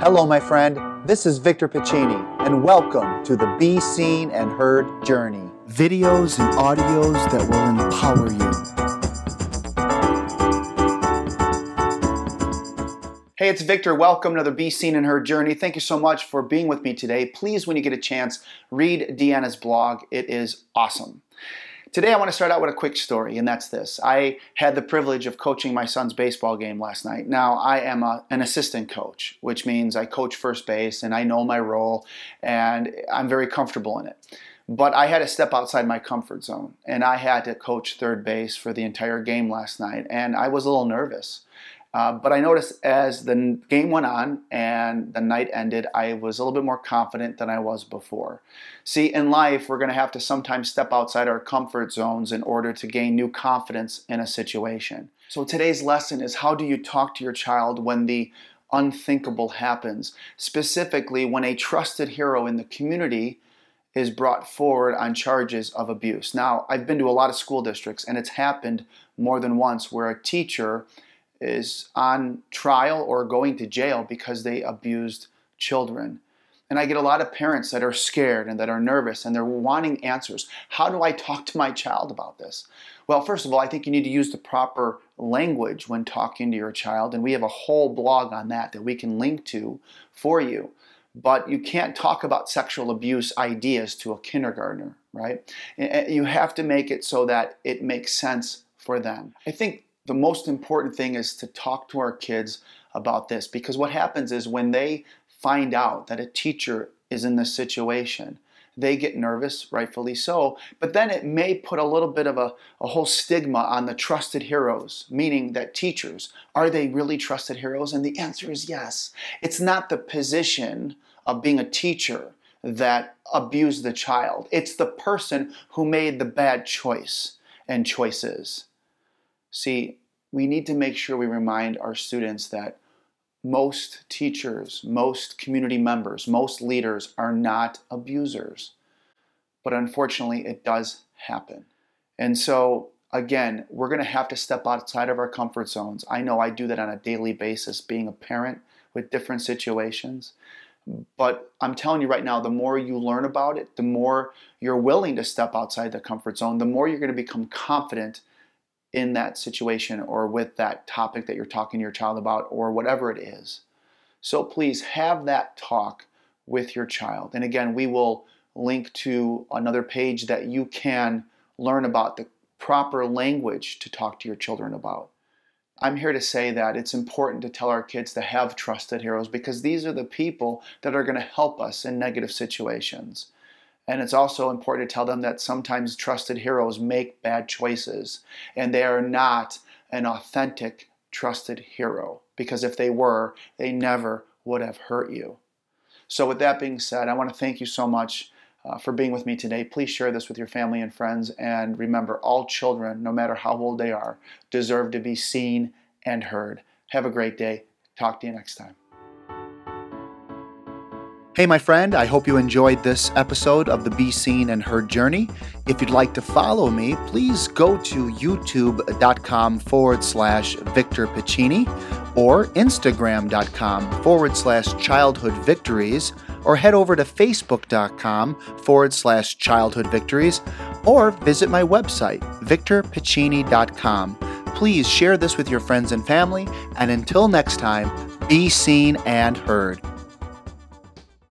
Hello, my friend. This is Victor Pacini, and welcome to the Be Seen and Heard Journey. Videos and audios that will empower you. Hey, it's Victor. Welcome to the Be Seen and Heard Journey. Thank you so much for being with me today. Please, when you get a chance, read Deanna's blog. It is awesome. Today, I want to start out with a quick story, and that's this. I had the privilege of coaching my son's baseball game last night. Now, I am a, an assistant coach, which means I coach first base and I know my role, and I'm very comfortable in it. But I had to step outside my comfort zone, and I had to coach third base for the entire game last night, and I was a little nervous. Uh, but I noticed as the game went on and the night ended, I was a little bit more confident than I was before. See, in life, we're going to have to sometimes step outside our comfort zones in order to gain new confidence in a situation. So today's lesson is how do you talk to your child when the unthinkable happens? Specifically, when a trusted hero in the community is brought forward on charges of abuse. Now, I've been to a lot of school districts, and it's happened more than once where a teacher is on trial or going to jail because they abused children. And I get a lot of parents that are scared and that are nervous and they're wanting answers. How do I talk to my child about this? Well, first of all, I think you need to use the proper language when talking to your child. And we have a whole blog on that that we can link to for you. But you can't talk about sexual abuse ideas to a kindergartner, right? Eh, eh, you have to make it so that it makes sense for them. I think the most important thing is to talk to our kids about this because what happens is when they find out that a teacher is in this situation, they get nervous, rightfully so, but then it may put a little bit of a, a whole stigma on the trusted heroes, meaning that teachers, are they really trusted heroes? And the answer is yes. It's not the position of being a teacher that abused the child, it's the person who made the bad choice and choices. See, we need to make sure we remind our students that most teachers, most community members, most leaders are not abusers. But unfortunately, it does happen. And so, again, we're going to have to step outside of our comfort zones. I know I do that on a daily basis, being a parent with different situations. But I'm telling you right now, the more you learn about it, the more you're willing to step outside the comfort zone, the more you're going to become confident in that situation or with that topic that you're talking to your child about or whatever it is. So please have that talk with your child. And again, we will link to another page that you can learn about the proper language to talk to your children about. I'm here to say that it's important to tell our kids to have trusted heroes because these are the people that are going to help us in negative situations. And it's also important to tell them that sometimes trusted heroes make bad choices and they are not an authentic trusted hero because if they were, they never would have hurt you. So, with that being said, I want to thank you so much uh, for being with me today. Please share this with your family and friends. And remember, all children, no matter how old they are, deserve to be seen and heard. Have a great day. Talk to you next time. Hey, my friend, I hope you enjoyed this episode of the Be Seen and Heard Journey. If you'd like to follow me, please go to youtube.com forward slash Victor Pacini or instagram.com forward slash childhood victories or head over to facebook.com forward slash childhood victories or visit my website, victorpacini.com. Please share this with your friends and family, and until next time, be seen and heard.